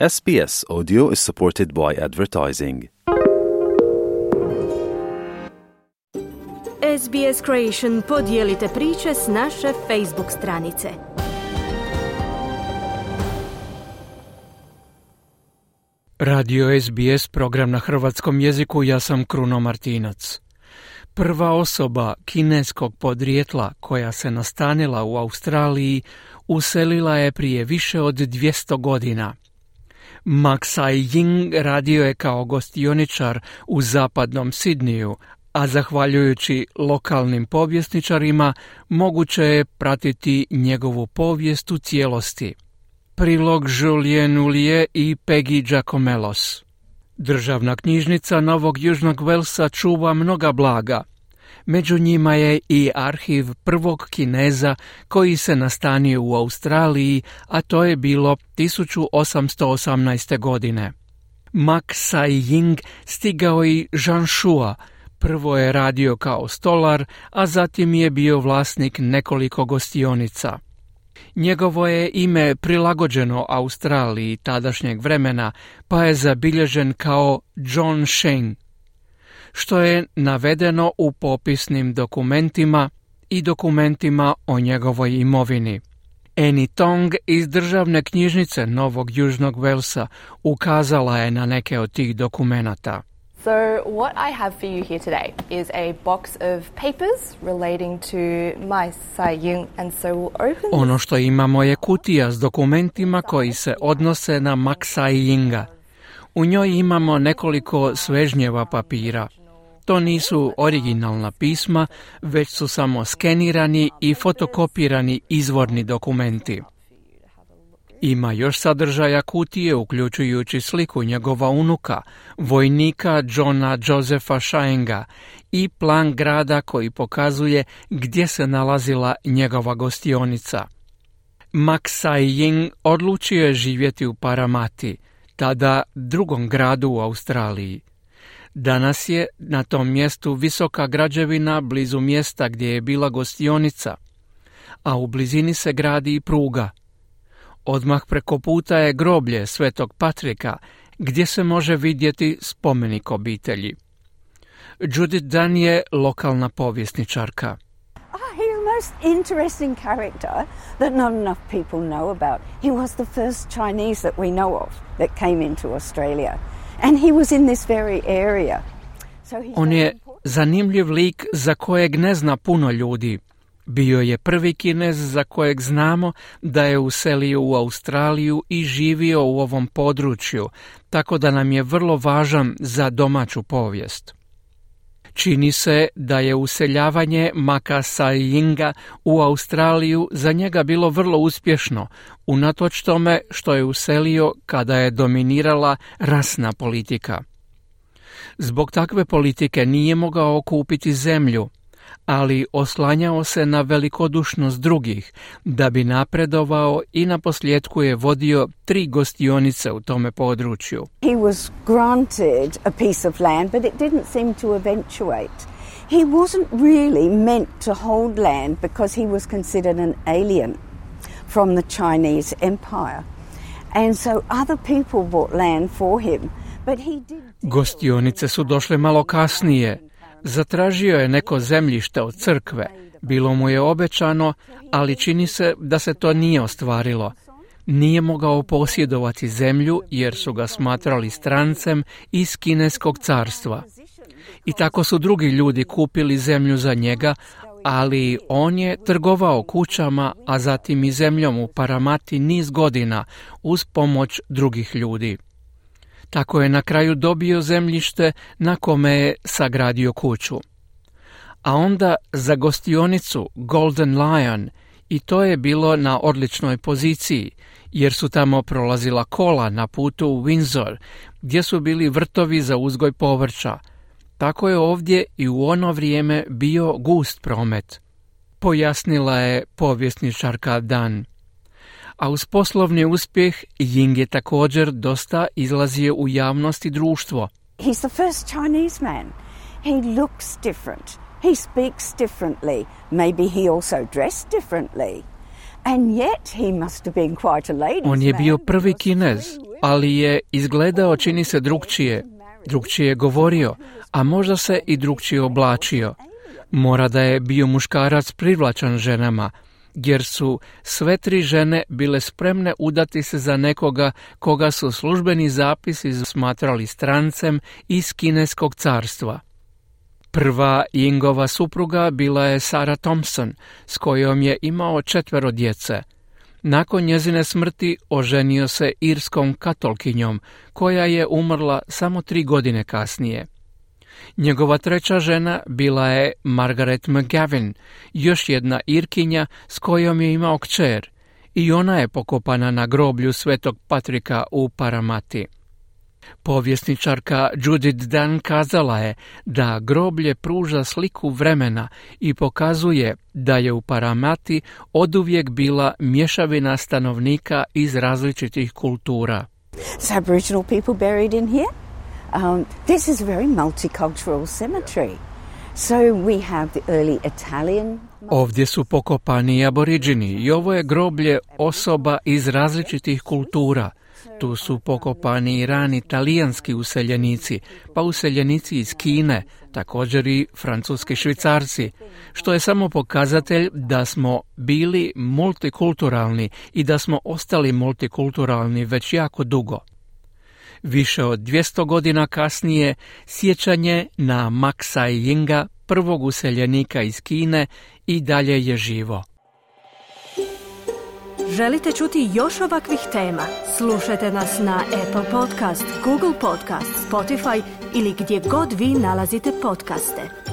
SBS Audio is supported by advertising. SBS Creation podijelite priče s naše Facebook stranice. Radio SBS, program na hrvatskom jeziku, ja sam Kruno Martinac. Prva osoba kineskog podrijetla koja se nastanila u Australiji uselila je prije više od 200 godina – Maksai Ying radio je kao gostioničar u zapadnom Sidniju, a zahvaljujući lokalnim povjesničarima moguće je pratiti njegovu povijest u cijelosti. Prilog Julien Ulie i Peggy Giacomelos. Državna knjižnica Novog Južnog Velsa čuva mnoga blaga, Među njima je i arhiv prvog Kineza koji se nastanio u Australiji, a to je bilo 1818. godine. Mak Sai Ying stigao i Jean Shua, prvo je radio kao stolar, a zatim je bio vlasnik nekoliko gostionica. Njegovo je ime prilagođeno Australiji tadašnjeg vremena, pa je zabilježen kao John Sheng što je navedeno u popisnim dokumentima i dokumentima o njegovoj imovini. Eni Tong iz državne knjižnice Novog Južnog Velsa ukazala je na neke od tih dokumenata. So, what I have for you here today is a box of papers relating to my Sai and so we'll open Ono što imamo je kutija s dokumentima koji se odnose na Mak Sai Yinga. U njoj imamo nekoliko svežnjeva papira. To nisu originalna pisma, već su samo skenirani i fotokopirani izvorni dokumenti. Ima još sadržaja kutije, uključujući sliku njegova unuka, vojnika Johna Josefa Shaenga i plan grada koji pokazuje gdje se nalazila njegova gostionica. Max Ying odlučio je živjeti u Paramati, tada drugom gradu u Australiji. Danas je na tom mjestu visoka građevina blizu mjesta gdje je bila gostionica, a u blizini se gradi i pruga. Odmah preko puta je groblje Svetog Patrika, gdje se može vidjeti spomenik obitelji. Judith Dan je lokalna povjesničarka. Oh, he's a most interesting character that not enough people know about. He was the first Chinese that we know of that came into Australia. On je zanimljiv lik za kojeg ne zna puno ljudi. Bio je prvi kinez za kojeg znamo da je uselio u Australiju i živio u ovom području, tako da nam je vrlo važan za domaću povijest. Čini se da je useljavanje Makasa Yinga u Australiju za njega bilo vrlo uspješno, unatoč tome što je uselio kada je dominirala rasna politika. Zbog takve politike nije mogao kupiti zemlju, ali oslanjao se na velikodušnost drugih da bi napredovao i na posljedku je vodio tri gostionice u tome području. He was granted a piece of land, but it didn't seem to eventuate. He wasn't really meant to hold land because he was considered an alien from the Chinese empire. And so other people bought land for him. But he did... Gostionice su došle malo kasnije, Zatražio je neko zemljište od crkve, bilo mu je obećano, ali čini se da se to nije ostvarilo. Nije mogao posjedovati zemlju jer su ga smatrali strancem iz kineskog carstva. I tako su drugi ljudi kupili zemlju za njega, ali on je trgovao kućama, a zatim i zemljom u Paramati niz godina uz pomoć drugih ljudi. Tako je na kraju dobio zemljište na kome je sagradio kuću. A onda za gostionicu Golden Lion i to je bilo na odličnoj poziciji, jer su tamo prolazila kola na putu u Windsor, gdje su bili vrtovi za uzgoj povrća. Tako je ovdje i u ono vrijeme bio gust promet. Pojasnila je povjesničarka Dan a uz poslovni uspjeh Ying je također dosta izlazio u javnost i društvo. He's the first Chinese man. He looks different. He speaks differently. Maybe he also dressed differently. And yet he must have been quite a ladies On je bio prvi kinez. ali je izgledao čini se drugčije, drugčije je govorio, a možda se i drugčije oblačio. Mora da je bio muškarac privlačan ženama, jer su sve tri žene bile spremne udati se za nekoga koga su službeni zapisi smatrali strancem iz kineskog carstva. Prva Ingova supruga bila je Sara Thompson, s kojom je imao četvero djece. Nakon njezine smrti oženio se irskom katolkinjom, koja je umrla samo tri godine kasnije. Njegova treća žena bila je Margaret McGavin, još jedna Irkinja s kojom je imao kćer, i ona je pokopana na groblju Svetog Patrika u Paramati. Povjesničarka Judith Dan kazala je da groblje pruža sliku vremena i pokazuje da je u Paramati oduvijek bila mješavina stanovnika iz različitih kultura. Aboriginal people buried in here. Um, this is a very multicultural cemetery. So we have the early Italian Ovdje su pokopani aboriđini i ovo je groblje osoba iz različitih kultura – tu su pokopani i rani talijanski useljenici, pa useljenici iz Kine, također i francuski švicarci, što je samo pokazatelj da smo bili multikulturalni i da smo ostali multikulturalni već jako dugo. Više od 200 godina kasnije sjećanje na Maxa Yinga, prvog useljenika iz Kine, i dalje je živo. Želite čuti još ovakvih tema? Slušajte nas na Apple Podcast, Google Podcast, Spotify ili gdje god vi nalazite podcaste.